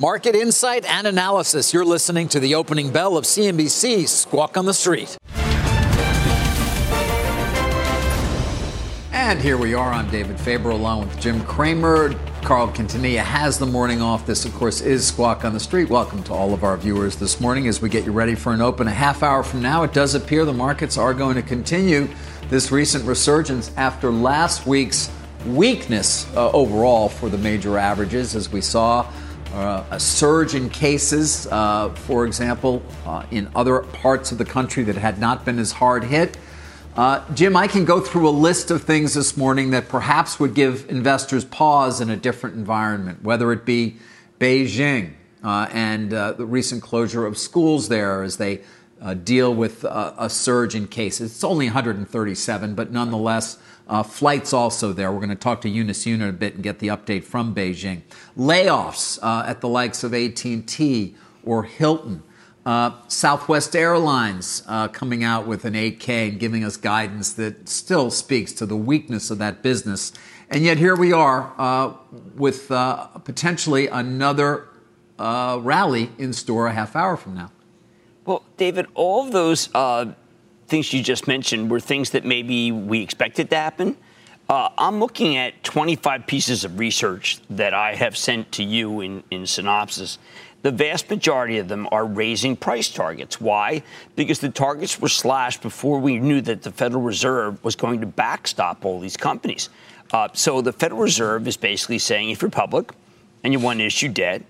Market insight and analysis. You're listening to the opening bell of CNBC Squawk on the Street. And here we are. I'm David Faber along with Jim Cramer. Carl Quintanilla has the morning off. This, of course, is Squawk on the Street. Welcome to all of our viewers this morning as we get you ready for an open a half hour from now. It does appear the markets are going to continue this recent resurgence after last week's weakness uh, overall for the major averages, as we saw uh, a surge in cases, uh, for example, uh, in other parts of the country that had not been as hard hit. Uh, Jim, I can go through a list of things this morning that perhaps would give investors pause in a different environment, whether it be Beijing uh, and uh, the recent closure of schools there as they deal with a surge in cases. It's only 137, but nonetheless, uh, flights also there. We're going to talk to Eunice Yoon in a bit and get the update from Beijing. Layoffs at the likes of AT&T or Hilton. Uh, Southwest Airlines uh, coming out with an 8K and giving us guidance that still speaks to the weakness of that business. And yet here we are uh, with uh, potentially another uh, rally in store a half hour from now. Well, David, all of those things you just mentioned were things that maybe we expected to happen. I'm looking at 25 pieces of research that I have sent to you in, in synopsis the vast majority of them are raising price targets. Why? Because the targets were slashed before we knew that the Federal Reserve was going to backstop all these companies. Uh, so the Federal Reserve is basically saying if you're public and you want to issue debt,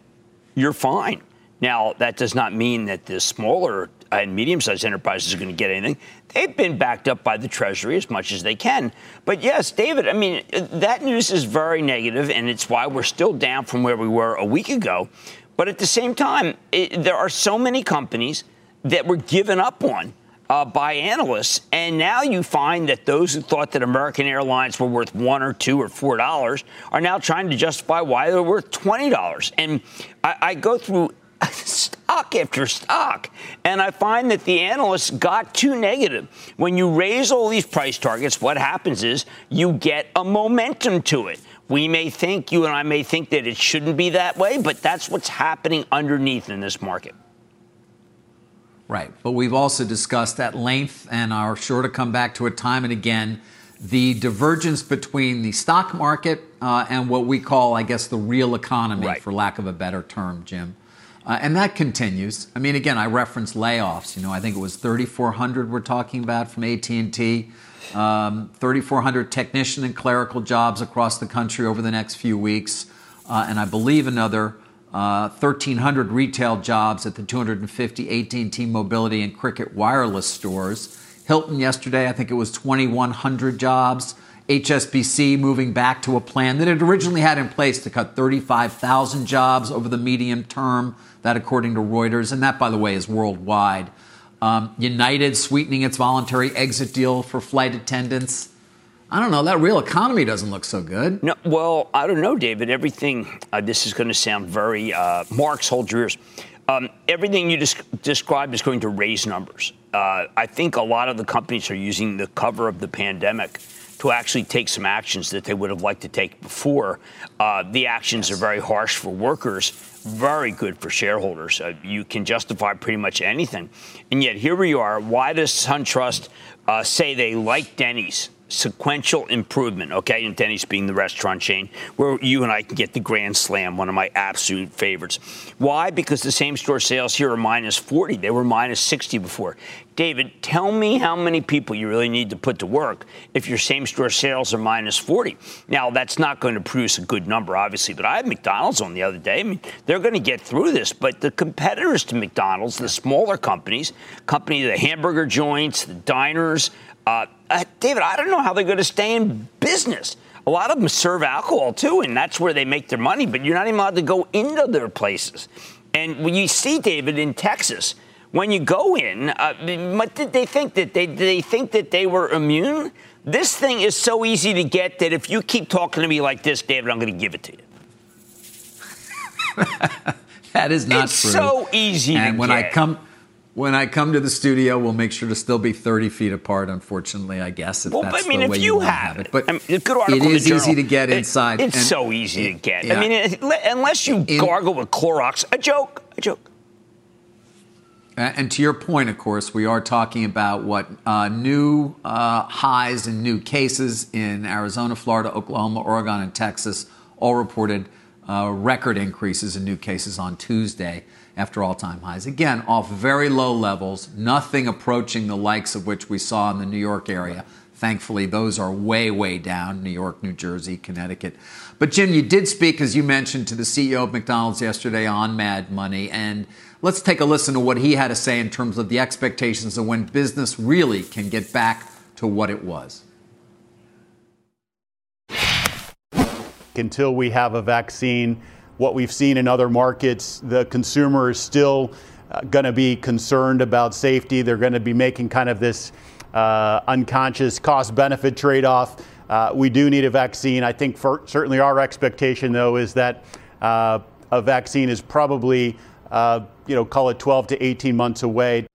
you're fine. Now, that does not mean that the smaller and medium sized enterprises are going to get anything. They've been backed up by the Treasury as much as they can. But yes, David, I mean, that news is very negative, and it's why we're still down from where we were a week ago. But at the same time, it, there are so many companies that were given up on uh, by analysts, and now you find that those who thought that American Airlines were worth one or two or four dollars are now trying to justify why they're worth twenty dollars. And I, I go through stock after stock. And I find that the analysts got too negative. When you raise all these price targets, what happens is you get a momentum to it. We may think, you and I may think that it shouldn't be that way, but that's what's happening underneath in this market. Right. But we've also discussed at length and are sure to come back to it time and again the divergence between the stock market uh, and what we call, I guess, the real economy, right. for lack of a better term, Jim. Uh, and that continues. I mean, again, I referenced layoffs. You know, I think it was 3,400 we're talking about from AT&T um, 3,400 technician and clerical jobs across the country over the next few weeks, uh, and I believe another uh, 1,300 retail jobs at the 250 AT&T Mobility and Cricket Wireless stores. Hilton yesterday, I think it was 2,100 jobs. HSBC moving back to a plan that it originally had in place to cut 35,000 jobs over the medium term. That, according to Reuters, and that, by the way, is worldwide. Um, United sweetening its voluntary exit deal for flight attendants. I don't know. That real economy doesn't look so good. No, well, I don't know, David. Everything. Uh, this is going to sound very uh, Marx. Hold your ears. Um, everything you just described is going to raise numbers. Uh, I think a lot of the companies are using the cover of the pandemic to actually take some actions that they would have liked to take before. Uh, the actions yes. are very harsh for workers, very good for shareholders. Uh, you can justify pretty much anything. And yet, here we are. Why does SunTrust uh, say they like Denny's? Sequential improvement, okay? And Denny's being the restaurant chain where you and I can get the Grand Slam, one of my absolute favorites. Why? Because the same store sales here are minus 40. They were minus 60 before. David, tell me how many people you really need to put to work if your same store sales are minus 40. Now, that's not going to produce a good number, obviously, but I had McDonald's on the other day. I mean, they're going to get through this, but the competitors to McDonald's, the smaller companies, company, the hamburger joints, the diners, uh, uh, David, I don't know how they're going to stay in business. A lot of them serve alcohol too, and that's where they make their money. But you're not even allowed to go into their places. And when you see David in Texas, when you go in, uh, what did they think that they did they think that they were immune? This thing is so easy to get that if you keep talking to me like this, David, I'm going to give it to you. that is not it's true. so easy. And when get. I come. When I come to the studio, we'll make sure to still be 30 feet apart. Unfortunately, I guess if well, that's I mean, the if way you you have it. But I mean, good it is easy to get it, inside. It's and, so easy to get. Yeah. I mean, it, unless you in, gargle with Clorox, a joke, a joke. And to your point, of course, we are talking about what uh, new uh, highs and new cases in Arizona, Florida, Oklahoma, Oregon, and Texas all reported uh, record increases in new cases on Tuesday after all time highs. Again, off very low levels, nothing approaching the likes of which we saw in the New York area. Thankfully, those are way, way down New York, New Jersey, Connecticut. But, Jim, you did speak, as you mentioned, to the CEO of McDonald's yesterday on Mad Money. And let's take a listen to what he had to say in terms of the expectations of when business really can get back to what it was. Until we have a vaccine, what we've seen in other markets, the consumer is still uh, going to be concerned about safety. They're going to be making kind of this uh, unconscious cost benefit trade off. Uh, we do need a vaccine. I think for, certainly our expectation, though, is that uh, a vaccine is probably, uh, you know, call it 12 to 18 months away.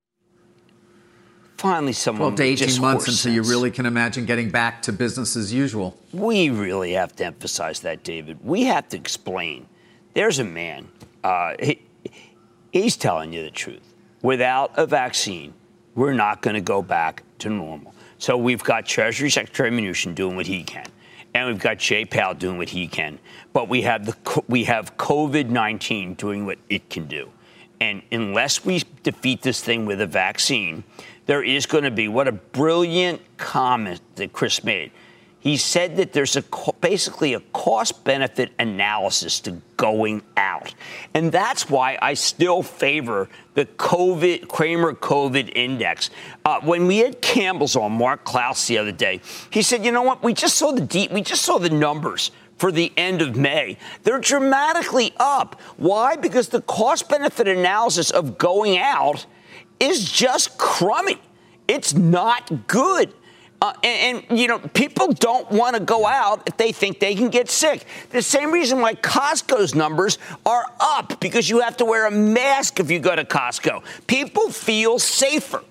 Finally, someone 12 to 18 months until sense. you really can imagine getting back to business as usual. We really have to emphasize that, David. We have to explain there's a man, uh, he, he's telling you the truth. Without a vaccine, we're not going to go back to normal. So we've got Treasury Secretary Mnuchin doing what he can, and we've got Jay Powell doing what he can. But we have the we have COVID nineteen doing what it can do, and unless we defeat this thing with a vaccine, there is going to be what a brilliant comment that Chris made he said that there's a basically a cost benefit analysis to going out. And that's why I still favor the COVID Cramer COVID index. Uh, when we had Campbell's on Mark Clouse the other day, he said, "You know what? We just saw the deep, we just saw the numbers." For the end of May. They're dramatically up. Why? Because the cost benefit analysis of going out is just crummy. It's not good. Uh, and, and, you know, people don't want to go out if they think they can get sick. The same reason why Costco's numbers are up because you have to wear a mask if you go to Costco. People feel safer.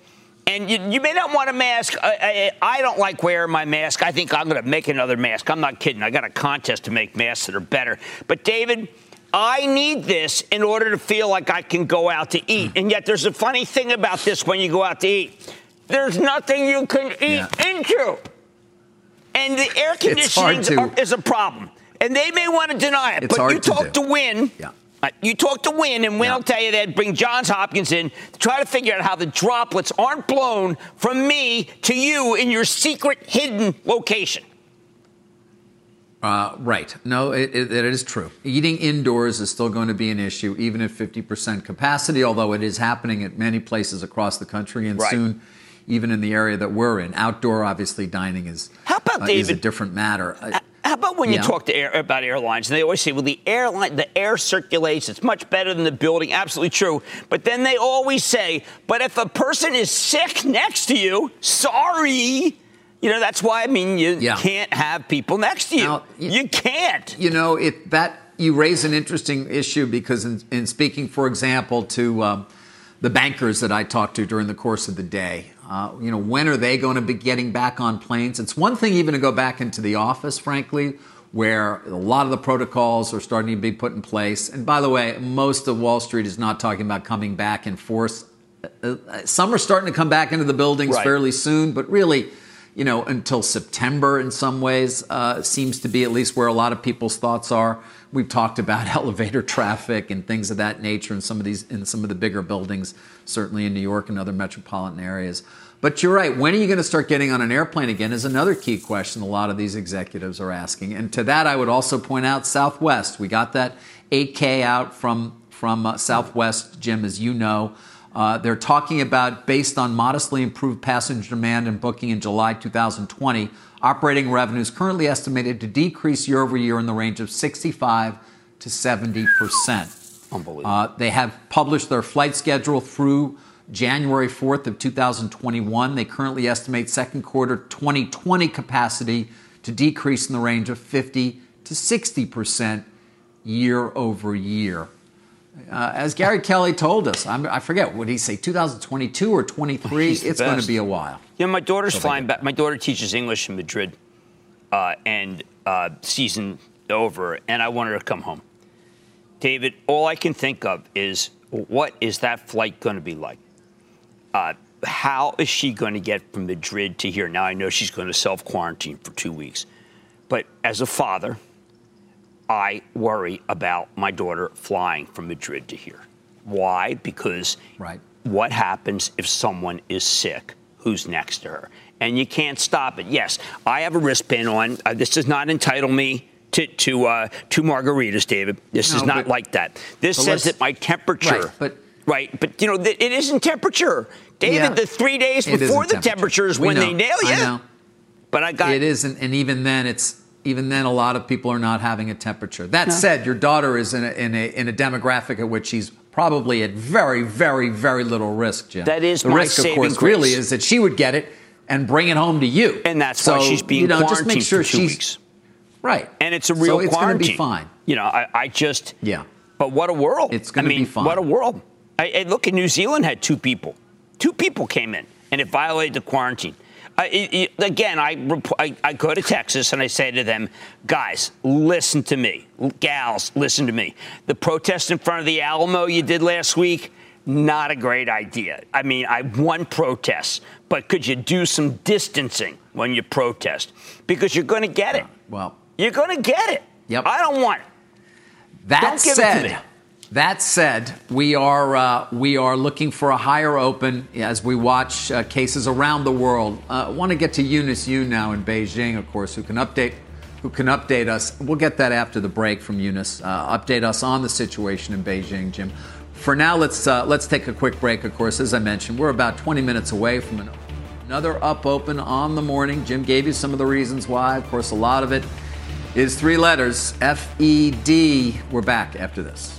And you, you may not want a mask. I, I, I, don't like wearing my mask. I think I'm going to make another mask. I'm not kidding. I got a contest to make masks that are better. But, David, I need this in order to feel like I can go out to eat. And yet, there's a funny thing about this when you go out to eat there's nothing you can eat yeah. into. And the air conditioning is a problem. And they may want to deny it, but you talk to, to Wynn. Yeah. Uh, you talk to Wynn, and Wynn yeah. will tell you that bring Johns Hopkins in to try to figure out how the droplets aren't blown from me to you in your secret hidden location. Uh, right. No, it, it, it is true. Eating indoors is still going to be an issue, even at 50% capacity, although it is happening at many places across the country and right. soon even in the area that we're in. Outdoor, obviously, dining is, How about, uh, David, is a different matter. How about when yeah. you talk to air, about airlines, and they always say, well, the airline, the air circulates, it's much better than the building. Absolutely true. But then they always say, but if a person is sick next to you, sorry. You know, that's why, I mean, you yeah. can't have people next to you. Now, you, you can't. You know, if that, you raise an interesting issue because in, in speaking, for example, to um, the bankers that I talked to during the course of the day, uh, you know, when are they going to be getting back on planes? It's one thing even to go back into the office, frankly, where a lot of the protocols are starting to be put in place. And by the way, most of Wall Street is not talking about coming back in force. Uh, uh, some are starting to come back into the buildings right. fairly soon, but really, you know, until September in some ways uh, seems to be at least where a lot of people's thoughts are. We've talked about elevator traffic and things of that nature in some of these in some of the bigger buildings, certainly in New York and other metropolitan areas. But you're right. When are you going to start getting on an airplane again? Is another key question a lot of these executives are asking. And to that, I would also point out Southwest. We got that 8K out from from uh, Southwest, Jim, as you know. Uh, they're talking about based on modestly improved passenger demand and booking in July 2020, Operating revenues currently estimated to decrease year over year in the range of 65 to 70 percent. Unbelievable. Uh, they have published their flight schedule through January 4th of 2021. They currently estimate second quarter 2020 capacity to decrease in the range of 50 to 60 percent year over year. Uh, as Gary Kelly told us, I'm, i forget what he say, 2022 or 23. It's going to be a while. Yeah, my daughter's so flying back. My daughter teaches English in Madrid, uh, and uh, season over, and I want her to come home. David, all I can think of is what is that flight going to be like? Uh, how is she going to get from Madrid to here? Now I know she's going to self quarantine for two weeks, but as a father, I worry about my daughter flying from Madrid to here. Why? Because right. what happens if someone is sick? Who's next to her? And you can't stop it. Yes, I have a wristband on. Uh, this does not entitle me to to uh, two margaritas, David. This no, is not but, like that. This says that my temperature. Right, but right, but you know it isn't temperature, David. Yeah, the three days before the temperature, is when they nail you. I know. But I got it isn't, and even then, it's even then, a lot of people are not having a temperature. That no. said, your daughter is in a, in a, in a demographic at which she's probably at very, very, very little risk, Jim. That is the risk, of course, grace. really is that she would get it and bring it home to you. And that's so, why she's being you know, quarantined just make sure for two she's, weeks. Right. And it's a real so it's quarantine. going to be fine. You know, I, I, just. Yeah. But what a world. It's going to be fine. What a world. I, I look, at New Zealand had two people. Two people came in, and it violated the quarantine. I, again, I, I, I go to Texas and I say to them, guys, listen to me. Gals, listen to me. The protest in front of the Alamo you did last week, not a great idea. I mean, I won protests, but could you do some distancing when you protest? Because you're going to get it. Well, you're going to get it. Yep. I don't want it. That don't give said, that said, we are uh, we are looking for a higher open as we watch uh, cases around the world. Uh, I want to get to Eunice Yoon now in Beijing, of course, who can update who can update us. We'll get that after the break from Eunice. Uh, update us on the situation in Beijing, Jim. For now, let's uh, let's take a quick break. Of course, as I mentioned, we're about 20 minutes away from an, another up open on the morning. Jim gave you some of the reasons why. Of course, a lot of it is three letters: F E D. We're back after this.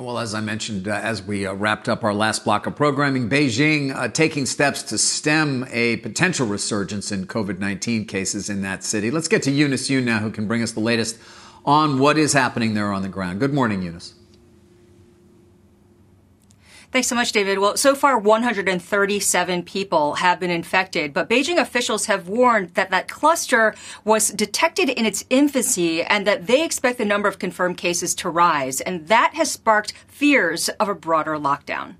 Well, as I mentioned, uh, as we uh, wrapped up our last block of programming, Beijing uh, taking steps to stem a potential resurgence in COVID 19 cases in that city. Let's get to Eunice Yoon now, who can bring us the latest on what is happening there on the ground. Good morning, Eunice. Thanks so much, David. Well, so far, 137 people have been infected, but Beijing officials have warned that that cluster was detected in its infancy and that they expect the number of confirmed cases to rise. And that has sparked fears of a broader lockdown.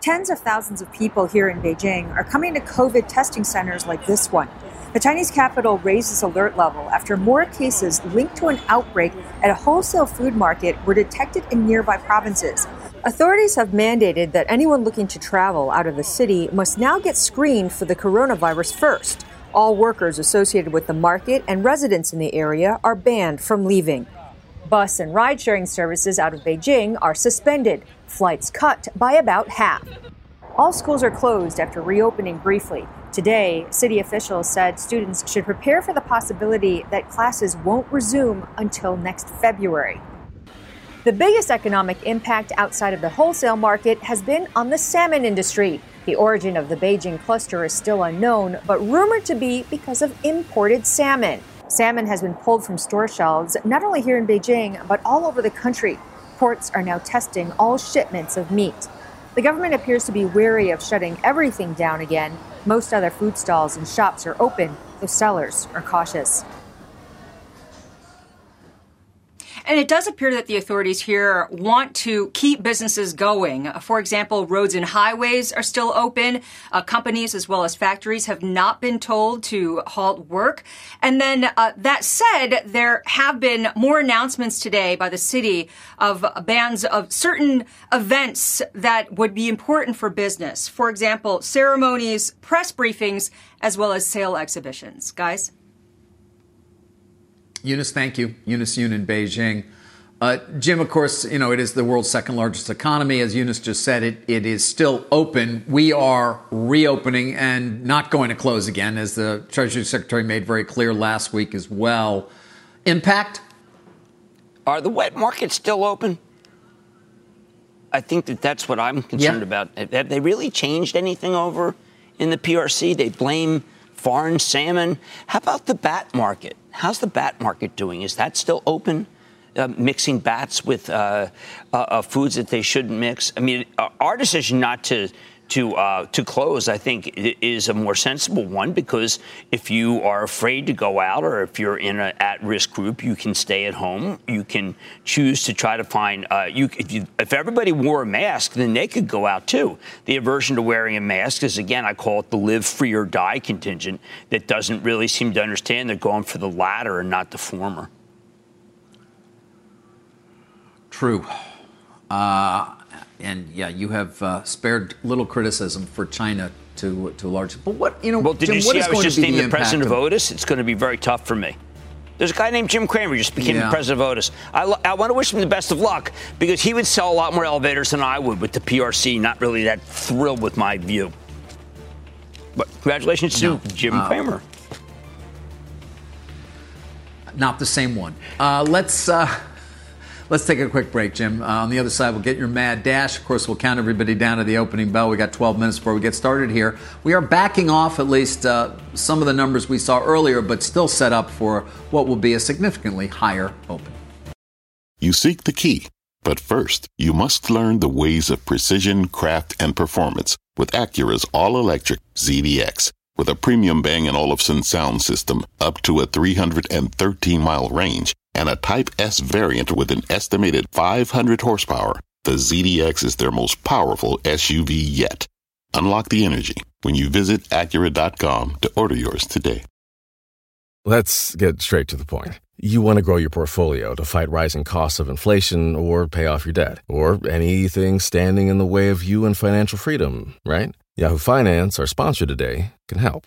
Tens of thousands of people here in Beijing are coming to COVID testing centers like this one. The Chinese capital raised its alert level after more cases linked to an outbreak at a wholesale food market were detected in nearby provinces. Authorities have mandated that anyone looking to travel out of the city must now get screened for the coronavirus first. All workers associated with the market and residents in the area are banned from leaving. Bus and ride sharing services out of Beijing are suspended, flights cut by about half. All schools are closed after reopening briefly. Today, city officials said students should prepare for the possibility that classes won't resume until next February. The biggest economic impact outside of the wholesale market has been on the salmon industry. The origin of the Beijing cluster is still unknown, but rumored to be because of imported salmon. Salmon has been pulled from store shelves not only here in Beijing, but all over the country. Ports are now testing all shipments of meat. The government appears to be wary of shutting everything down again most other food stalls and shops are open, though sellers are cautious. And it does appear that the authorities here want to keep businesses going. For example, roads and highways are still open. Uh, companies as well as factories have not been told to halt work. And then uh, that said, there have been more announcements today by the city of bans of certain events that would be important for business. For example, ceremonies, press briefings, as well as sale exhibitions. Guys? Eunice, thank you. Eunice Yoon in Beijing. Uh, Jim, of course, you know, it is the world's second largest economy. As Eunice just said, it, it is still open. We are reopening and not going to close again, as the Treasury Secretary made very clear last week as well. Impact? Are the wet markets still open? I think that that's what I'm concerned yeah. about. Have they really changed anything over in the PRC? They blame foreign salmon. How about the bat market? How's the bat market doing? Is that still open? Uh, mixing bats with uh, uh, uh foods that they shouldn't mix. I mean, our decision not to to uh, to close, I think, is a more sensible one because if you are afraid to go out or if you're in an at-risk group, you can stay at home. You can choose to try to find uh, you if, you if everybody wore a mask, then they could go out too. The aversion to wearing a mask is again, I call it the live free or die contingent that doesn't really seem to understand they're going for the latter and not the former. True. Uh, and yeah, you have uh, spared little criticism for China to to a large. But what you know? Well, did Jim, you see? I was just named the, the president of, Otis. It's going to be very tough for me. There's a guy named Jim Cramer who just became yeah. the president of Otis. I, I want to wish him the best of luck because he would sell a lot more elevators than I would with the PRC. Not really that thrilled with my view. But congratulations no. to Jim uh, Cramer. Not the same one. Uh, let's. Uh, Let's take a quick break, Jim. Uh, on the other side, we'll get your mad dash. Of course, we'll count everybody down to the opening bell. We got 12 minutes before we get started here. We are backing off at least uh, some of the numbers we saw earlier, but still set up for what will be a significantly higher open. You seek the key, but first, you must learn the ways of precision, craft, and performance with Acura's all electric ZDX. With a premium Bang & Olufsen sound system up to a 313 mile range and a Type S variant with an estimated 500 horsepower, the ZDX is their most powerful SUV yet. Unlock the energy when you visit Acura.com to order yours today. Let's get straight to the point. You want to grow your portfolio to fight rising costs of inflation or pay off your debt, or anything standing in the way of you and financial freedom, right? Yahoo Finance, our sponsor today, can help.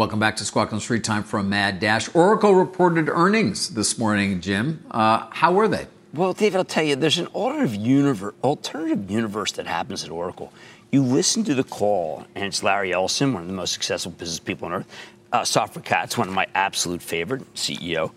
Welcome back to Squawk on Street. Time for a mad dash. Oracle reported earnings this morning, Jim. Uh, how were they? Well, David, I'll tell you, there's an alternative universe, alternative universe that happens at Oracle. You listen to the call, and it's Larry Ellison, one of the most successful business people on earth. Uh, Safra Catz, one of my absolute favorite CEO.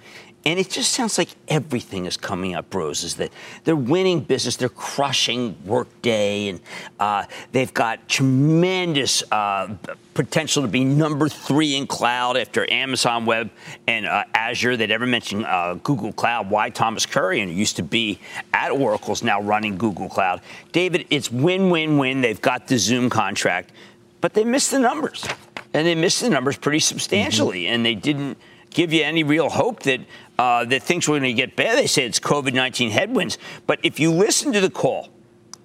And it just sounds like everything is coming up roses. That they're winning business, they're crushing Workday, and uh, they've got tremendous uh, potential to be number three in cloud after Amazon Web and uh, Azure. They never mentioned uh, Google Cloud. Why Thomas Kurian, who used to be at Oracle, is now running Google Cloud. David, it's win-win-win. They've got the Zoom contract, but they missed the numbers, and they missed the numbers pretty substantially, mm-hmm. and they didn't give you any real hope that uh, that things were going to get better. They say it's COVID 19 headwinds. But if you listen to the call,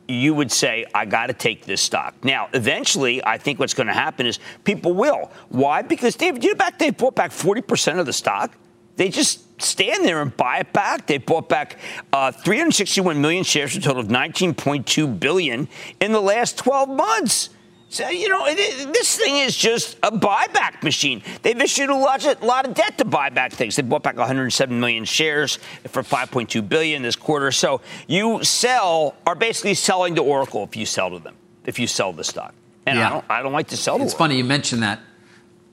you would say, I got to take this stock. Now, eventually, I think what's going to happen is people will. Why? Because, David, you know back, they bought back 40% of the stock. They just stand there and buy it back. They bought back uh, 361 million shares a total of 19.2 billion in the last 12 months. So, you know, this thing is just a buyback machine. They've issued a lot, a lot of debt to buy back things. They bought back 107 million shares for 5.2 billion this quarter. So you sell are basically selling to Oracle if you sell to them, if you sell the stock. And yeah. I don't, I don't like to sell. It's funny you mentioned that.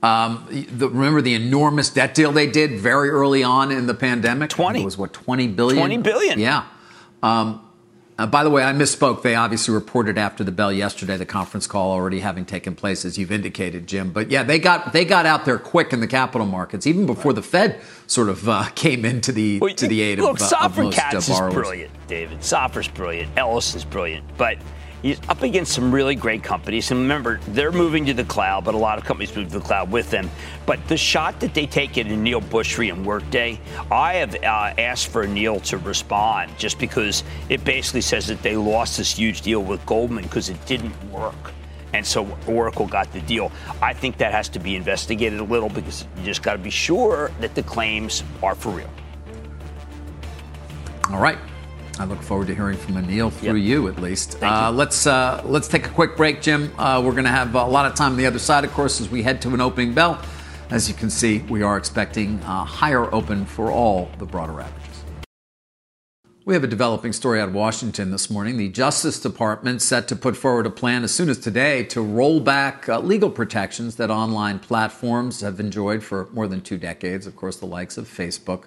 Um, the, remember the enormous debt deal they did very early on in the pandemic? 20 it was what 20 billion. 20 billion. Yeah. Um, by the way, I misspoke. They obviously reported after the bell yesterday, the conference call already having taken place, as you've indicated, Jim. But yeah, they got they got out there quick in the capital markets, even before the Fed sort of uh, came into the well, to the aid look, of, uh, of most Catz uh, borrowers. is brilliant, David. Safra's brilliant. Ellis is brilliant, but he's up against some really great companies. And remember, they're moving to the cloud, but a lot of companies move to the cloud with them. But the shot that they take at Neil Bhusri and Workday, I have uh, asked for Neil to respond just because it basically says that they lost this huge deal with Goldman because it didn't work. And so Oracle got the deal. I think that has to be investigated a little because you just got to be sure that the claims are for real. All right. I look forward to hearing from Aneel through yep. you, at least. Uh, you. Let's uh, let's take a quick break, Jim. Uh, we're going to have a lot of time on the other side, of course, as we head to an opening bell. As you can see, we are expecting a higher open for all the broader averages. We have a developing story out of Washington this morning. The Justice Department set to put forward a plan as soon as today to roll back uh, legal protections that online platforms have enjoyed for more than two decades. Of course, the likes of Facebook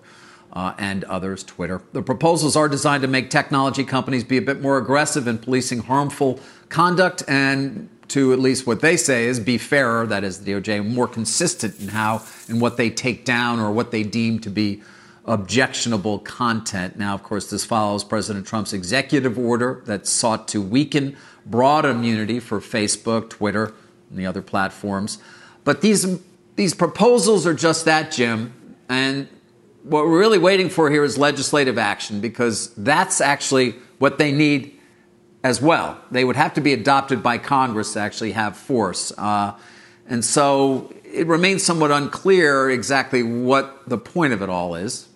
uh, and others, Twitter. The proposals are designed to make technology companies be a bit more aggressive in policing harmful conduct and to at least what they say is be fairer, that is the DOJ, more consistent in how and what they take down or what they deem to be objectionable content. Now, of course, this follows President Trump's executive order that sought to weaken broad immunity for Facebook, Twitter, and the other platforms. But these these proposals are just that, Jim, and what we're really waiting for here is legislative action because that's actually what they need as well. They would have to be adopted by Congress to actually have force. Uh, and so it remains somewhat unclear exactly what the point of it all is.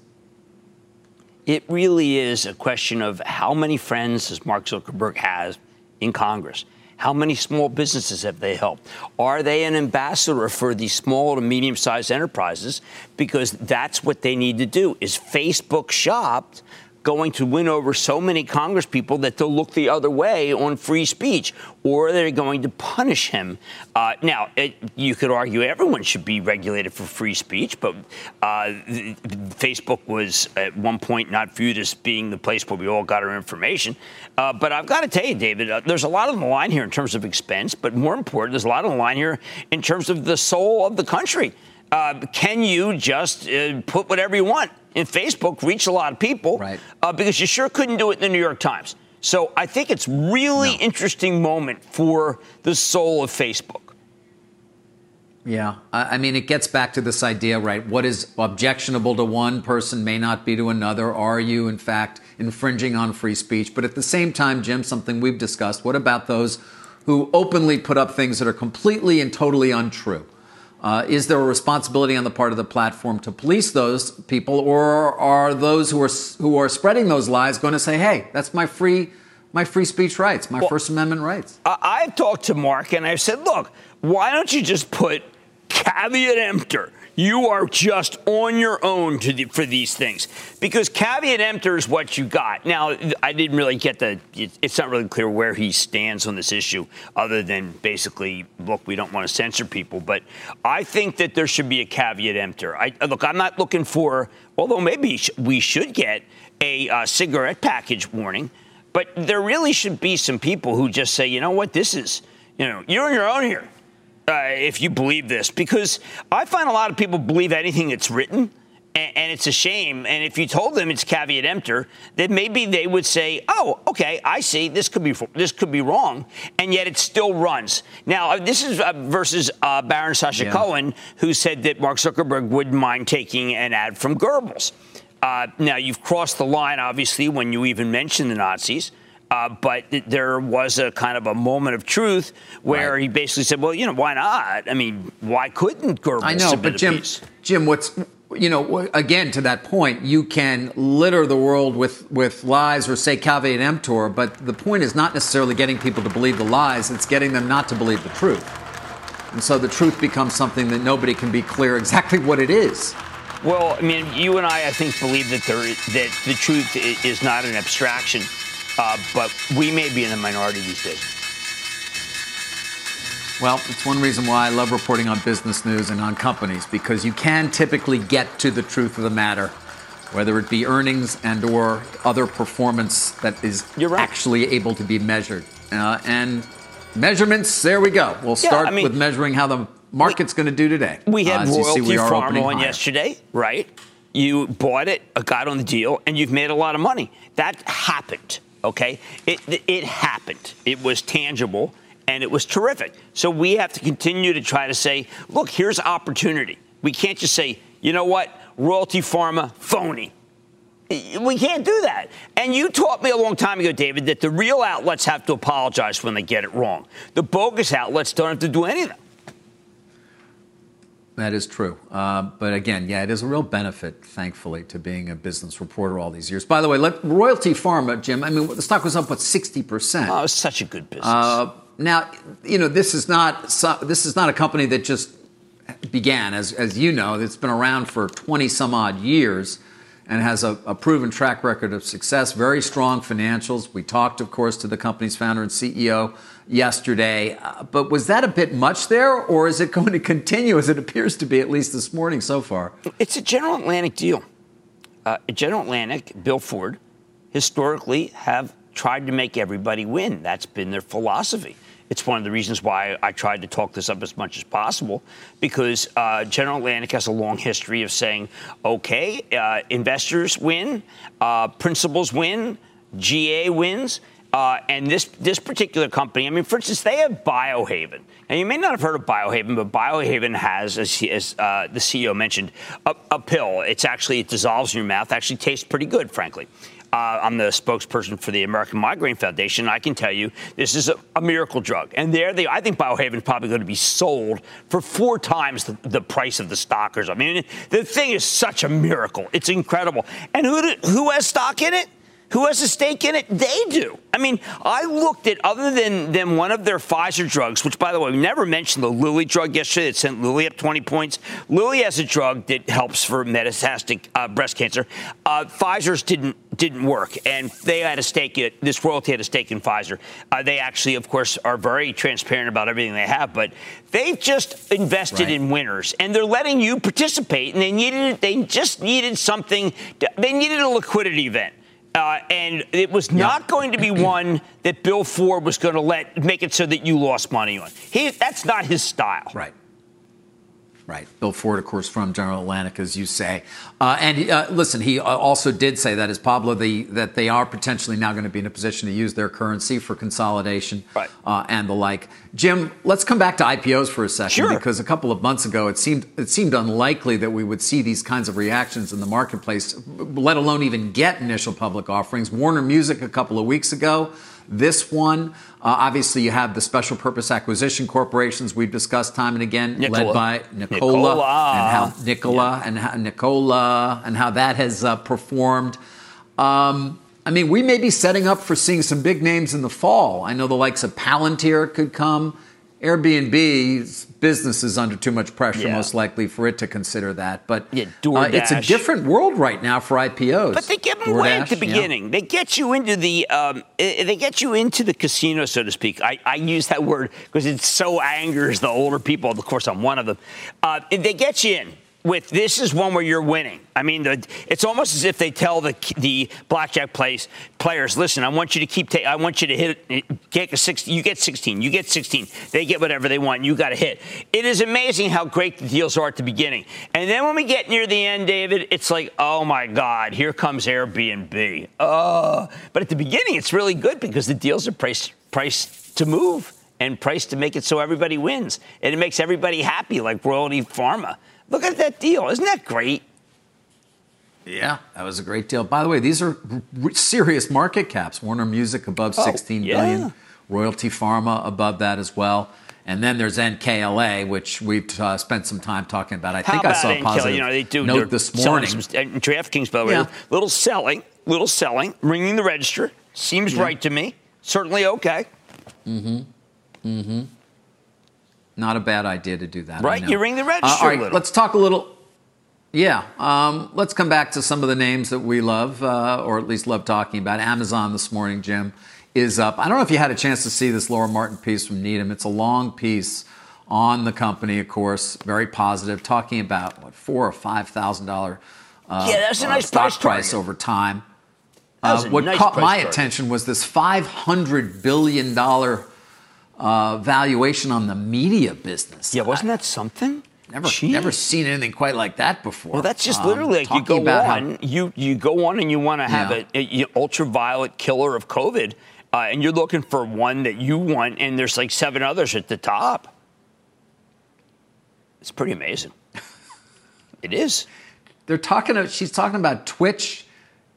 It really is a question of how many friends does Mark Zuckerberg have in Congress? How many small businesses have they helped? Are they an ambassador for these small to medium sized enterprises? Because that's what they need to do. Is Facebook shopped going to win over so many Congress people that they'll look the other way on free speech, or they're going to punish him. Uh, now, it, you could argue everyone should be regulated for free speech, but uh, Facebook was at one point not viewed as being the place where we all got our information. Uh, but I've got to tell you, David, uh, there's a lot on the line here in terms of expense, but more important, there's a lot on the line here in terms of the soul of the country. Uh, can you just uh, put whatever you want in Facebook, reach a lot of people? Right. Uh, because you sure couldn't do it in the New York Times. So I think it's really no. interesting moment for the soul of Facebook. Yeah, I mean, it gets back to this idea, right? What is objectionable to one person may not be to another. Are you, in fact, infringing on free speech? But at the same time, Jim, something we've discussed, what about those who openly put up things that are completely and totally untrue? Uh, is there a responsibility on the part of the platform to police those people, or are those who are who are spreading those lies going to say, "Hey, that's my free my free speech rights, my well, First Amendment rights"? I've talked to Mark and I've said, "Look, why don't you just put caveat emptor?" You are just on your own the, for these things because caveat emptor is what you got. Now, I didn't really get the. It's not really clear where he stands on this issue, other than basically, look, we don't want to censor people. But I think that there should be a caveat emptor. I, look, I'm not looking for, although maybe we should get a uh, cigarette package warning, but there really should be some people who just say, you know what, this is, you know, you're on your own here uh, if you believe this, because I find a lot of people believe anything that's written. And, and it's a shame. And if you told them it's caveat emptor, then maybe they would say, "Oh, okay, I see. This could be this could be wrong," and yet it still runs. Now, uh, this is uh, versus uh, Baron Sacha yeah. Cohen, who said that Mark Zuckerberg wouldn't mind taking an ad from Goebbels. Uh, now, you've crossed the line, obviously, when you even mention the Nazis. Uh, but there was a kind of a moment of truth where right. he basically said, "Well, you know, why not? I mean, why couldn't Goebbels?" I know, but Jim, Jim, what's you know, again, to that point, you can litter the world with, with lies or say caveat emptor, but the point is not necessarily getting people to believe the lies, it's getting them not to believe the truth. And so the truth becomes something that nobody can be clear exactly what it is. Well, I mean, you and I, I think, believe that there that the truth is not an abstraction, uh, but we may be in the minority these days. Well, it's one reason why I love reporting on business news and on companies because you can typically get to the truth of the matter, whether it be earnings and or other performance that is right. actually able to be measured. Uh, and measurements, there we go. We'll start yeah, I mean, with measuring how the market's going to do today. We had uh, Royalty we Pharma on higher. yesterday, right? You bought it, got on the deal, and you've made a lot of money. That happened, okay? It, it happened. It was tangible and it was terrific. So we have to continue to try to say, look, here's opportunity. We can't just say, you know what, Royalty Pharma, phony. We can't do that. And you taught me a long time ago, David, that the real outlets have to apologize when they get it wrong. The bogus outlets don't have to do anything. That is true. Uh, but again, yeah, it is a real benefit, thankfully, to being a business reporter all these years. By the way, let, Royalty Pharma, Jim, I mean, the stock was up, what, 60%? Oh, it's such a good business. Uh, now, you know, this is not this is not a company that just began, as as you know, it's been around for 20 some odd years and has a, proven track record of success, very strong financials. We talked, of course, to the company's founder and CEO yesterday. Uh, but was that a bit much there, or is it going to continue as it appears to be, at least this morning so far? It's a General Atlantic deal. Uh, General Atlantic, Bill Ford, historically have tried to make everybody win. That's been their philosophy. It's one of the reasons why I tried to talk this up as much as possible, because uh, General Atlantic has a long history of saying, okay, uh, investors win, uh, principals win, GA wins. Uh, and this this particular company, I mean, for instance, they have Biohaven, and you may not have heard of Biohaven, but Biohaven has, as, as uh, the CEO mentioned, a, a, pill. It's actually it dissolves in your mouth. Actually, tastes pretty good, frankly. Uh, I'm the spokesperson for the American Migraine Foundation. I can tell you this is a, a miracle drug. And there, they, I think Biohaven is probably going to be sold for four times the, the, price of the stockers. I mean, the thing is such a miracle. It's incredible. And who, did, who has stock in it? Who has a stake in it? They do. I mean, I looked at other than, than one of their Pfizer drugs, which, by the way, we never mentioned the Lilly drug yesterday that sent Lilly up 20 points. Lilly has a drug that helps for metastatic uh, breast cancer. Uh, Pfizer's didn't didn't work, and they had a stake in this royalty had a stake in Pfizer. Uh, they actually, of course, are very transparent about everything they have, but they've just invested right. in winners, and they're letting you participate. And they needed they just needed something. To, they needed a liquidity event. Uh, and it was not going to be one that Bill Ford was going to let make it so that you lost money on. He, that's not his style. Right. Right. Bill Ford, of course, from General Atlantic, as you say. Uh, and uh, listen, he uh, also did say that, as Pablo, the, that they are potentially now going to be in a position to use their currency for consolidation right. Uh, and the like. Jim, let's come back to IPOs for a second, sure. because a couple of months ago it seemed it seemed unlikely that we would see these kinds of reactions in the marketplace, let alone even get initial public offerings. Warner Music a couple of weeks ago. This one, obviously, you have the special purpose acquisition corporations we've discussed time and again, Nikola. led by Nicola, Nikola, and how Nikola yeah. and how Nikola and how that has uh, performed. Um, I mean, we may be setting up for seeing some big names in the fall. I know the likes of Palantir could come. Airbnb's business is under too much pressure, yeah. most likely, for it to consider that. But yeah, uh, it's a different world right now for IPOs. But they get them away at the beginning. Yeah. They get you into the um, they get you into the casino, so to speak. I, I use that word because it so angers the older people. Of course, I'm one of them. Uh, they get you in with this is one where you're winning. I mean, the, it's almost as if they tell the the blackjack plays, players, listen, I want you to keep, ta- I want you to hit, get a 16, you get 16, you get 16, they get whatever they want, you got to hit. It is amazing how great the deals are at the beginning. And then when we get near the end, David, it's like, oh my God, here comes Airbnb. Oh, but at the beginning, it's really good because the deals are priced, priced to move and priced to make it so everybody wins. And it makes everybody happy, like Royalty Pharma. Look at that deal. Isn't that great? Yeah, that was a great deal. By the way, these are r- serious market caps. Warner Music above oh, 16 yeah. billion, Royalty Pharma above that as well. And then there's NKLA, which we've uh, spent some time talking about. I How think I saw a positive You know, they do note this morning. Some, uh, DraftKings, by the way, Yeah. little selling, little selling, ringing the register seems right to me. Certainly okay. Mm-hmm. Mm-hmm. Not a bad idea to do that. Right, you ring the Uh, register all a little. let's talk a little. Yeah, um, let's come back to some of the names that we love, uh, or at least love talking about. Amazon this morning, Jim, is up. I don't know if you had a chance to see this Laura Martin piece from Needham. It's a long piece on the company, of course, very positive, talking about what four or five thousand dollar uh, Yeah, that's a uh, nice stock price price over time. Uh, what nice caught my target. attention was this five hundred billion dollar uh, valuation on the media business. Yeah, wasn't that something? Never, Jeez. never seen anything quite like that before. Well, that's just Um, literally like you go about how- on, you you go on and you want to have Yeah. a, a, ultraviolet killer of COVID, uh, and you're looking for one that you want, and there's like seven others at the top. It's pretty amazing. it is. they're talking. About, she's talking about Twitch,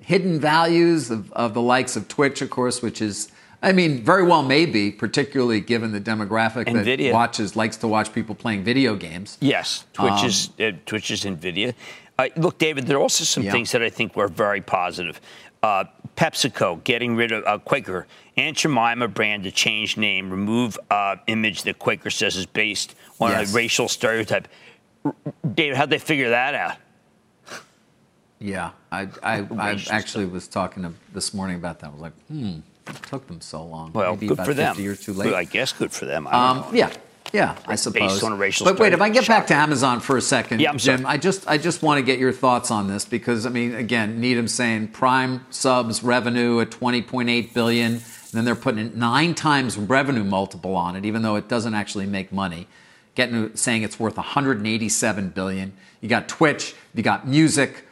hidden values of, of the likes of Twitch, of course, which is, I mean, very well maybe, particularly given the demographic Nvidia. that watches likes to watch people playing video games. Yes, Twitch is uh, Twitch is Nvidia. Uh, look, David, there are also some Yeah. things that I think were very positive. Uh, PepsiCo getting rid of uh, Quaker, Aunt Jemima brand to change name, remove uh, image that Quaker says is based on Yes. a racial stereotype. R- David, how'd they figure that out? Yeah, I, I, I actually was talking to, this morning about that. I was like, hmm, took them so long. Well, Maybe good for them. 50 years too late. Well, I guess good for them. Um, yeah, yeah, I suppose. Based on a racial but wait, if I get back to. Amazon for a second, Yeah, I'm Jim. I just I just want to get your thoughts on this because I mean, again, Needham saying Prime subs revenue at 20.8 billion, and then they're putting it nine times revenue multiple on it, even though it doesn't actually make money. Getting saying it's worth 187 billion. You got Twitch, you got music.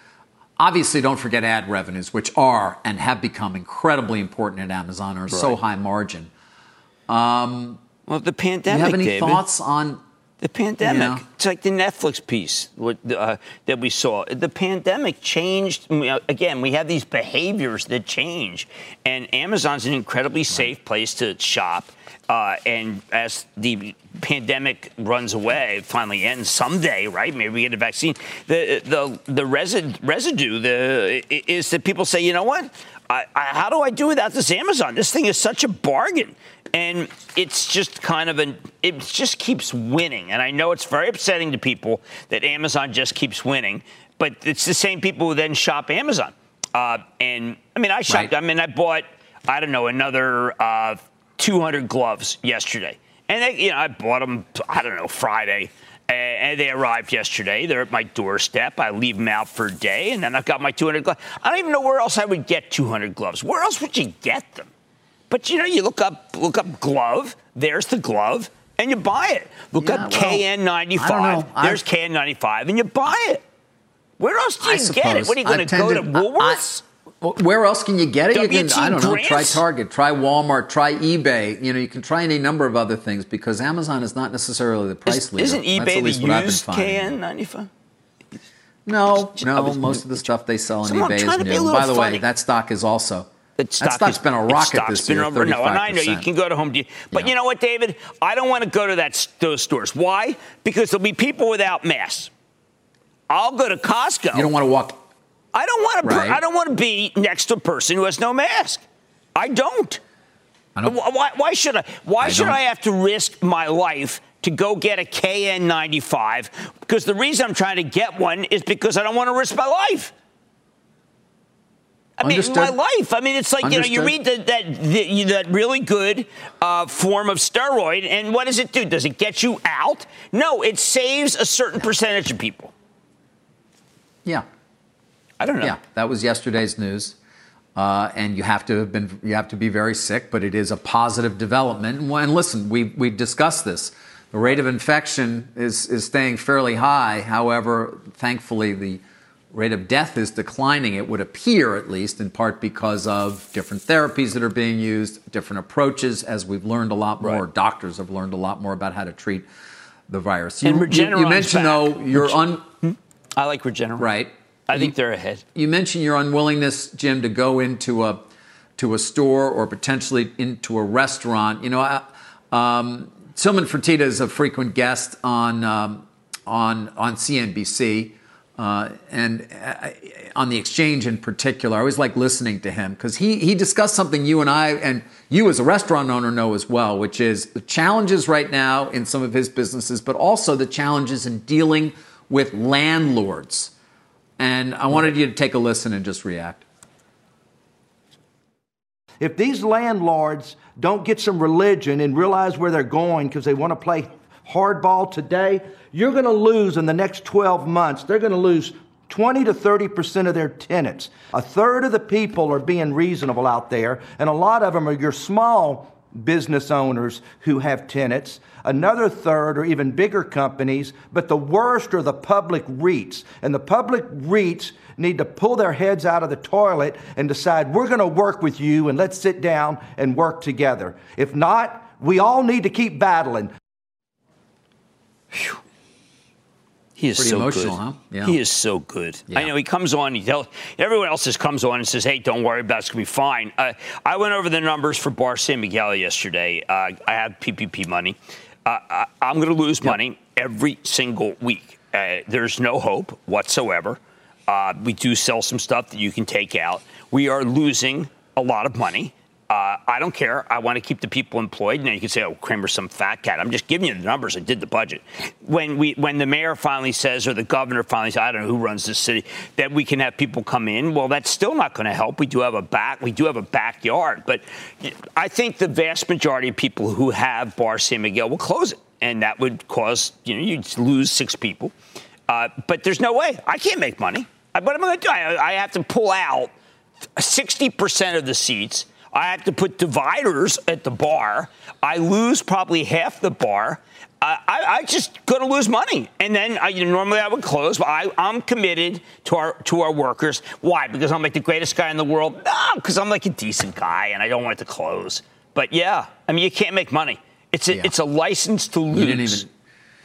Obviously, don't forget ad revenues, which are and have become incredibly important at Amazon, are so high margin. Well, the Do pandemic. you have any David, thoughts on The pandemic. Yeah. It's like the Netflix piece uh, that we saw. The pandemic changed. Again, we have these behaviors that change, and Amazon's an incredibly safe place to shop. Uh, and as the pandemic runs away, finally ends someday, right? Maybe we get a vaccine. The the the resid, residue the is that people say, you know what? I, I, how do I do without this Amazon? This thing is such a bargain, and it's just kind of an it just keeps winning. And I know it's very upsetting to people that Amazon just keeps winning, but it's the same people who then shop Amazon. Uh, and I mean, I shopped. Right. I mean, I bought I don't know another uh, 200 gloves yesterday, and they, you know I bought them I don't know Friday. And they arrived yesterday. They're at my doorstep. I leave them out for a day, and then I've got my 200 gloves. I don't even know where else I would get 200 gloves. Where else would you get them? But you know, you look up look up glove. There's the glove, and you buy it. Look Yeah, up well, KN95. I. I- There's KN95, and you buy it. Where else do you get it? What are you going to go to tended- I- Woolworths? Well, Where else can you get it? You can, I don't know, try Target, try Walmart, try eBay. You know, you can try any number of other things because Amazon is not necessarily the price Is, leader. isn't eBay at least the what I've been used. KN95? No, no, most of the stuff they sell on Someone eBay is to be a new. By the funny. way, that stock is also That that stock's is- been a rocket stock's this been year. over- No, and I know you can go to Home Depot, but Yeah. you know what, David? I don't want to go to that those stores. Why? Because there'll be people without masks. I'll go to Costco. You don't want to walk. I don't want to. I don't want to be next to a person who has no mask. I don't. I don't Why, why- should I? Why I should don't- I have to risk my life to go get a KN95? Because the reason I'm trying to get one is because I don't want to risk my life. I mean, Understood. my life. I mean, it's like you know, you read Understood. the, that the, that really good uh, form of steroid, and what does it do? Does it get you out? No, it saves a certain percentage of people. Yeah, I don't know. yeah. That was yesterday's news. Uh, and you have to have been you have to be very sick, but it is a positive development. And, and listen, we we discussed this. The rate of infection is is staying fairly high. However, thankfully the rate of death is declining. It would appear, at least, in part because of different therapies that are being used, different approaches. As we've learned a lot more, Right. doctors have learned a lot more about how to treat the virus. And you, you, you mentioned back. though you're un I like Regeneron. right. I think they're ahead. You mentioned your unwillingness, Jim, to go into a to a store or potentially into a restaurant. You know, I, um, Tilman Fertitta is a frequent guest on um, on on CNBC. Uh, and uh, on the exchange in particular, I always like listening to him because he, he discussed something you and I, and you as a restaurant owner, know as well, which is the challenges right now in some of his businesses, but also the challenges in dealing with landlords. And I wanted you to take a listen and just react. If these landlords don't get some religion and realize where they're going because they want to play hardball today, you're going to lose in the next 12 months. They're going to lose 20 to 30 percent of their tenants. A third of the people are being reasonable out there, and a lot of them are your small business owners who have tenants. Another third are even bigger companies, but the worst are the public REITs. And the public REITs need to pull their heads out of the toilet and decide we're going to work with you and let's sit down and work together. If not, we all need to keep battling. Whew. He is Pretty so emotional, good. huh? Yeah. He is so good. Yeah. I know he comes on. He tells everyone else just comes on and says, "Hey, don't worry about it. It's gonna be fine." Uh, I went over the numbers for Bar San Miguel yesterday. Uh, I have PPP money. I, I'm going to lose money every single week. Uh, there's no hope whatsoever. Uh, we do sell some stuff that you can take out. We are losing a lot of money. Uh, I don't care. I want to keep the people employed. Now you can say, "Oh, Cramer's some fat cat." I'm just giving you the numbers. I did the budget. When we, when the mayor finally says, or the governor finally says, "I don't know who runs this city," that we can have people come in. Well, that's still not going to help. We do have a back. We do have a backyard, but I think the vast majority of people who have Bar San Miguel will close it, and that would cause you know you'd lose six people. Uh, but there's no way. I can't make money. What am I going to do? I, I have to pull out 60% of the seats. I have to put dividers at the bar. I lose probably half the bar. Uh, I, I just going to lose money, and then I, you know, normally I would close. But I, I'm committed to our to our workers. Why? Because I'm like the greatest guy in the world? No, because I'm like a decent guy, and I don't want it to close. But yeah, I mean, you can't make money. It's a Yeah. it's a license to lose. You didn't even.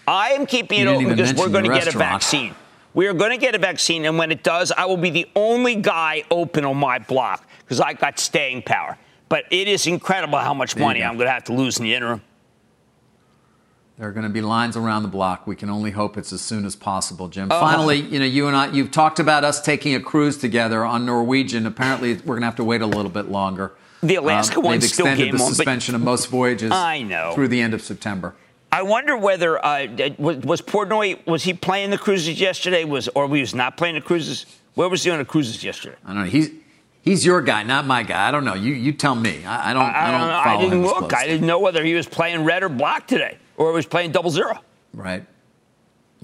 I am keeping it open because we're going to get a vaccine. We are going to get a vaccine, and when it does, I will be the only guy open on my block because I got staying power. But it is incredible how much money go. I'm going to have to lose in the interim. There are going to be lines around the block. We can only hope it's as soon as possible, Jim. Oh. Finally, you know, you and I, you've talked about us taking a cruise together on Norwegian. Apparently, we're going to have to wait a little bit longer. The Alaska Um, they've still extended game the on, but- suspension of most voyages. I know. through the end of September. I wonder whether uh, was, was Portnoy was he playing the cruises yesterday? Was or he was not playing the cruises? Where was he on the cruises yesterday? I don't know. He's he's your guy, not my guy. I don't know. You you tell me. I, I don't. I, don't. know. follow I didn't him look. I didn't know whether he was playing red or black today, or he was playing double zero. Right.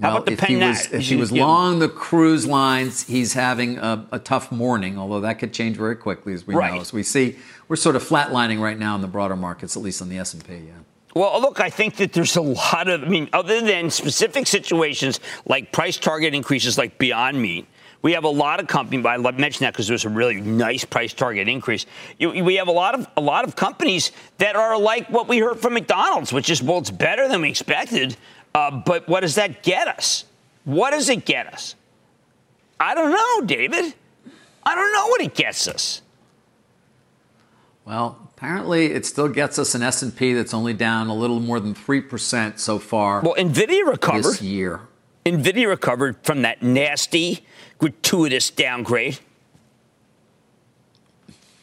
How well, about the if he was if he was long the cruise lines, he's having a, a tough morning. Although that could change very quickly, as we Right. know. As we see, we're sort of flatlining right now in the broader markets, at least on the S and P. Yeah. Well, look, I think that there's a lot of, I mean, other than specific situations like price target increases like Beyond Meat, we have a lot of companies. But I love mentioning that because there's a really nice price target increase. You, we have a lot of a lot of companies that are like what we heard from McDonald's, which is well, it's better than we expected. Uh, but what does that get us? What does it get us? I don't know, David. I don't know what it gets us. Well, apparently, it still gets us an S and P that's only down a little more than three percent so far Well, Nvidia recovered. this year. Nvidia recovered from that nasty, gratuitous downgrade.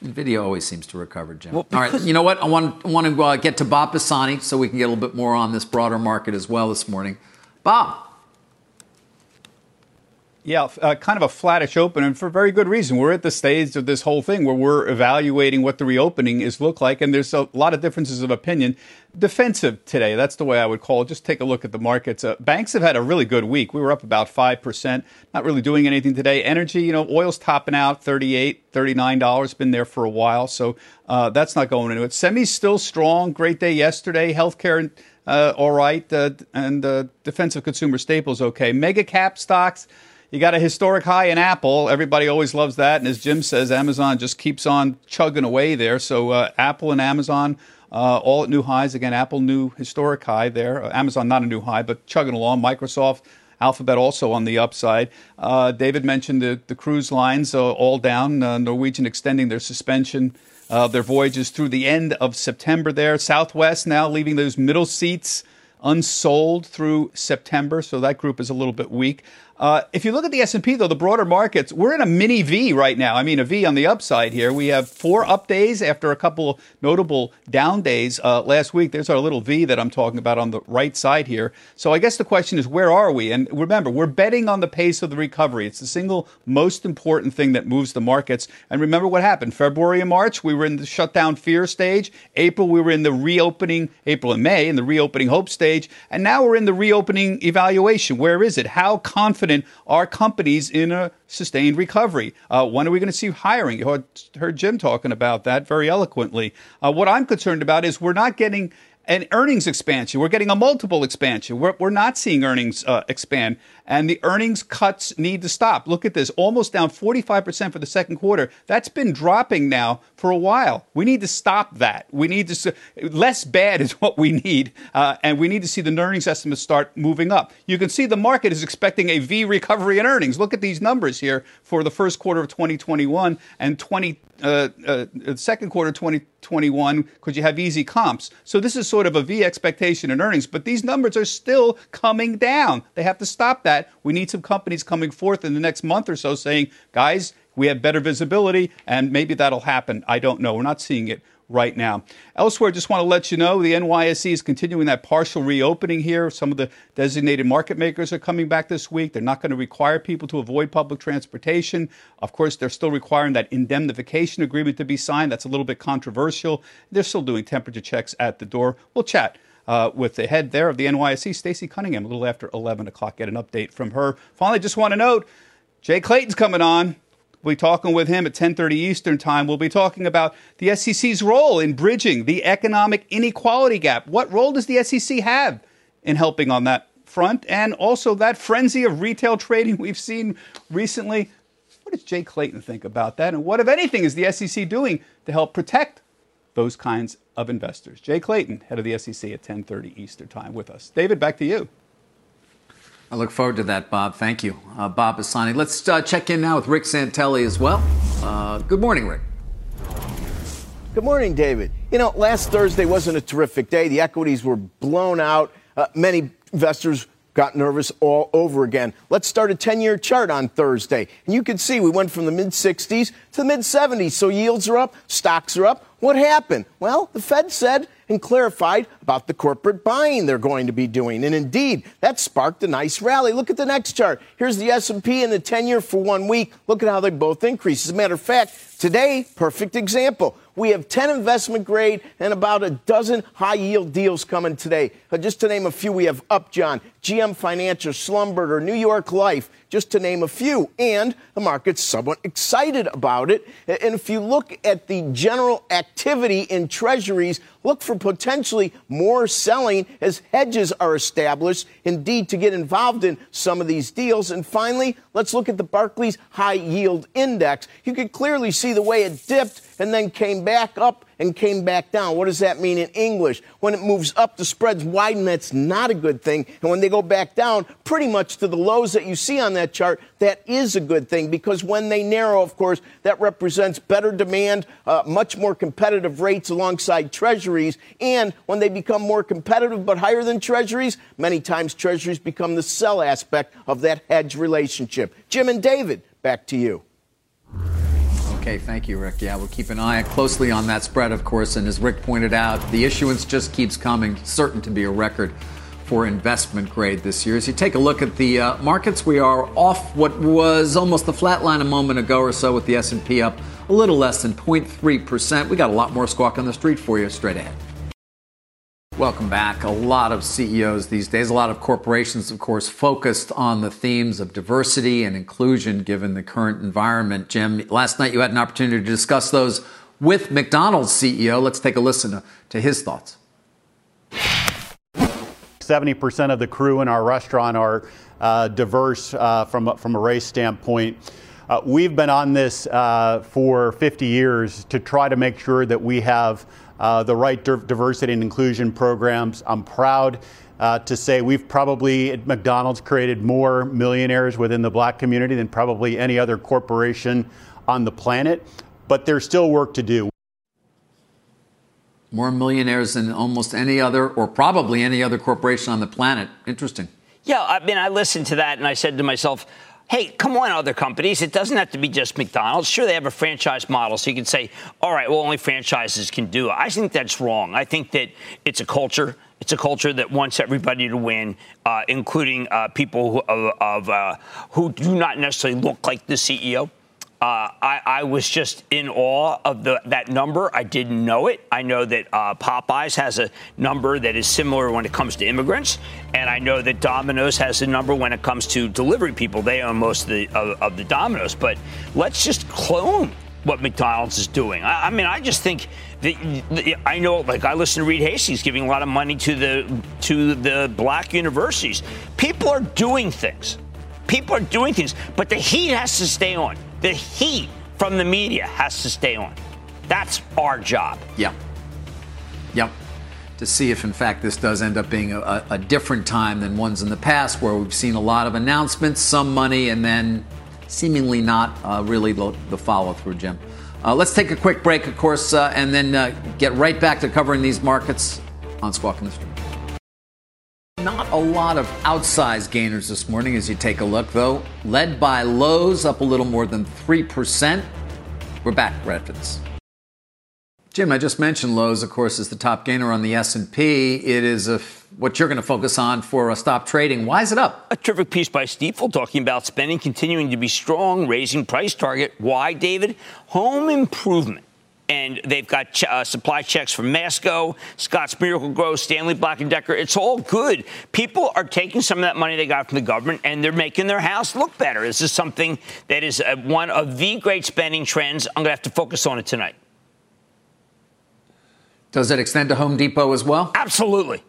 Nvidia always seems to recover, Jim. Well, All right, you know what? I want, I want to uh, get to Bob Pisani so we can get a little bit more on this broader market as well this morning. Bob, Yeah, uh, kind of a flattish open, and for very good reason. We're at the stage of this whole thing where we're evaluating what the reopening is look like, and there's a lot of differences of opinion. Defensive today, that's the way I would call it. Just take a look at the markets. Uh, banks have had a really good week. We were up about 5%, not really doing anything today. Energy, you know, oil's topping out 38 $39, been there for a while, so uh, that's not going into it. Semi's still strong, great day yesterday. Healthcare, uh, all right, uh, and uh, defensive consumer staples, okay. Mega cap stocks, you got a historic high in Apple. Everybody always loves that. And as Jim says, Amazon just keeps on chugging away there. So uh, Apple and Amazon uh, all at new highs. Again, Apple new historic high there. Uh, Amazon not a new high, but chugging along. Microsoft Alphabet also on the upside. Uh, David mentioned the, the cruise lines uh, all down. Uh, Norwegian extending their suspension of their voyages through the end of September there. Southwest now leaving those middle seats unsold through September, so that group is a little bit weak. Uh, if you look at the S&P, though, the broader markets, we're in a mini V right now. I mean, a V on the upside here. We have four up days after a couple notable down days uh, last week. There's our little V that I'm talking about on the right side here. So I guess the question is, where are we? And remember, we're betting on the pace of the recovery. It's the single most important thing that moves the markets. And remember what happened. February and March, we were in the shutdown fear stage. April, we were in the reopening, April and May, in the reopening hope stage. And now we're in the reopening evaluation. Where is it? How confident confident are companies in a sustained recovery? Uh, when are we going to see hiring? You heard, heard Jim talking about that very eloquently. Uh, what I'm concerned about is we're not getting an earnings expansion. We're getting a multiple expansion. We're, we're not seeing earnings uh, expand, and the earnings cuts need to stop. Look at this almost down 45% for the second quarter. That's been dropping now for a while. We need to stop that. We need to, less bad is what we need, uh, and we need to see the earnings estimates start moving up. You can see the market is expecting a V recovery in earnings. Look at these numbers here for the first quarter of 2021 and 20, uh, uh, second quarter 2021 because you have easy comps. So this is sort of a V expectation in earnings, but these numbers are still coming down. They have to stop that. We need some companies coming forth in the next month or so saying, guys, we have better visibility, and maybe that'll happen. I don't know. We're not seeing it right now. Elsewhere, just want to let you know the NYSE is continuing that partial reopening here. Some of the designated market makers are coming back this week. They're not going to require people to avoid public transportation. Of course, they're still requiring that indemnification agreement to be signed. That's a little bit controversial. They're still doing temperature checks at the door. We'll chat. Uh, with the head there of the NYSE, Stacey Cunningham, a little after 11 o'clock. Get an update from her. Finally, just want to note Jay Clayton's coming on. We'll be talking with him at 10:30 Eastern Time. We'll be talking about the SEC's role in bridging the economic inequality gap. What role does the SEC have in helping on that front and also that frenzy of retail trading we've seen recently? What does Jay Clayton think about that? And what, if anything, is the SEC doing to help protect those kinds of investors? Jay Clayton, head of the SEC at 10:30 Eastern Time with us. David, back to you. I look forward to that, Bob. Thank you, uh, Bob Pisani. Let's uh, check in now with Rick Santelli as well. Uh, good morning, Rick. Good morning, David. You know, last Thursday wasn't a terrific day. The equities were blown out. Uh, many investors got nervous all over again. Let's start a 10 year chart on Thursday. And you can see we went from the mid 60s to the mid 70s. So yields are up, stocks are up. What happened? Well, the Fed said and clarified about the corporate buying they're going to be doing. And indeed, that sparked a nice rally. Look at the next chart. Here's the S&P and the 10-year for one week. Look at how they both increased. As a matter of fact, today, perfect example. We have 10 investment grade and about a dozen high yield deals coming today. Uh, just to name a few, we have Upjohn, GM Financial, Schlumberger, New York Life, just to name a few. And the market's somewhat excited about it. And if you look at the general activity in treasuries, look for potentially more selling as hedges are established, indeed, to get involved in some of these deals. And finally, let's look at the Barclays High Yield Index. You can clearly see the way it dipped and then came back up and came back down. What does that mean in English? When it moves up, the spreads widen. That's not a good thing. And when they go back down, pretty much to the lows that you see on that chart, that is a good thing because when they narrow, of course, that represents better demand, uh, much more competitive rates alongside treasuries. And when they become more competitive but higher than treasuries, many times treasuries become the sell aspect of that hedge relationship. Jim and David, back to you. Okay, thank you, Rick. Yeah, we'll keep an eye closely on that spread, of course. And as Rick pointed out, the issuance just keeps coming, certain to be a record for investment grade this year. As you take a look at the uh, markets, we are off what was almost a flat line a moment ago or so, with the S&P up a little less than 0.3 percent. We got a lot more squawk on the street for you straight ahead. Welcome back. A lot of CEOs these days, a lot of corporations, of course, focused on the themes of diversity and inclusion given the current environment. Jim, last night you had an opportunity to discuss those with McDonald's CEO. Let's take a listen to his thoughts. 70% of the crew in our restaurant are uh, diverse uh, from, from a race standpoint. Uh, we've been on this uh, for 50 years to try to make sure that we have uh, the right diversity and inclusion programs. I'm proud uh, to say we've probably at McDonald's created more millionaires within the black community than probably any other corporation on the planet. But there's still work to do. More millionaires than almost any other, or probably any other corporation on the planet. Interesting. Yeah, I mean, I listened to that and I said to myself, hey, come on, other companies. It doesn't have to be just McDonald's. Sure, they have a franchise model, so you can say, all right, well, only franchises can do it. I think that's wrong. I think that it's a culture. It's a culture that wants everybody to win, uh, including uh, people who, of, of uh, who do not necessarily look like the CEO. Uh, I, I, was just in awe of the, that number. I didn't know it. I know that uh, Popeyes has a number that is similar when it comes to immigrants, and I know that Domino's has a number when it comes to delivery people. They own most of the of, of the Domino's, but let's just clone what McDonald's is doing. I, I mean, I just think that, the, I know, like I listen to Reed Hastings giving a lot of money to the to the black universities. People are doing things. People are doing things, but the heat has to stay on. The heat from the media has to stay on. That's our job. Yep. Yep. To see if, in fact, this does end up being a, a different time than ones in the past where we've seen a lot of announcements, some money, and then seemingly not uh, really the, the follow through, Jim. Uh, let's take a quick break, of course, uh, and then uh, get right back to covering these markets on Squawk on the Street. Not a lot of outsized gainers this morning as you take a look, though. Led by Lowe's, up a little more than 3%. We're back, Redfins. Jim, I just mentioned Lowe's, of course, is the top gainer on the S&P. It is a, what you're going to focus on for a stop trading. Why is it up? A terrific piece by Stifel talking about spending continuing to be strong, raising price target. Why, David? Home improvement and they've got ch- uh, supply checks from Masco, Scotts Miracle-Gro, Stanley Black & Decker. It's all good. People are taking some of that money they got from the government and they're making their house look better. This is something that is uh, one of the great spending trends. I'm going to have to focus on it tonight. Does it extend to Home Depot as well? Absolutely.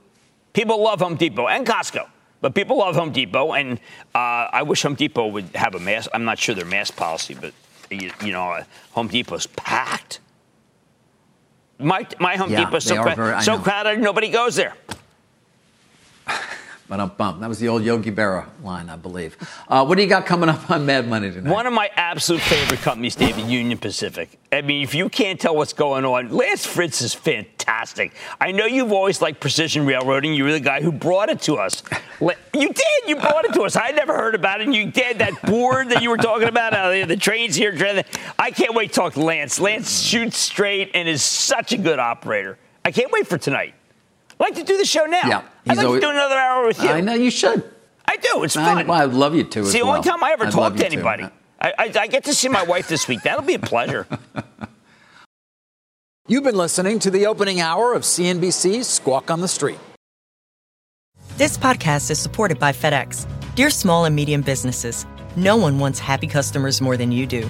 People love Home Depot and Costco. But people love Home Depot, and uh, I wish Home Depot would have a mask. I'm not sure their mask policy, but you, you know, uh, Home Depot's packed. My, my Home Yeah, Depot's they so, cra- very- so crowded, nobody goes there. Um, bump. That was the old Yogi Berra line, I believe. Uh, what do you got coming up on Mad Money tonight? One of my absolute favorite companies, David, Union Pacific. I mean, if you can't tell what's going on, Lance Fritz is fantastic. I know you've always liked precision railroading. You were the guy who brought it to us. You did. You brought it to us. I never heard about it. And you did that board that you were talking about. Uh, the trains here. I can't wait to talk to Lance. Lance shoots straight and is such a good operator. I can't wait for tonight. I'd like to do the show now. Yeah, I'd like always- to do another hour with you. I know you should. I do. It's I, fun. well, I'd love you to. It's as the only time I ever I'd talk to to. anybody. I, I, I get to see my wife this week. That'll be a pleasure. You've been listening to the opening hour of CNBC's Squawk on the Street. This podcast is supported by FedEx. Dear small and medium businesses, no one wants happy customers more than you do.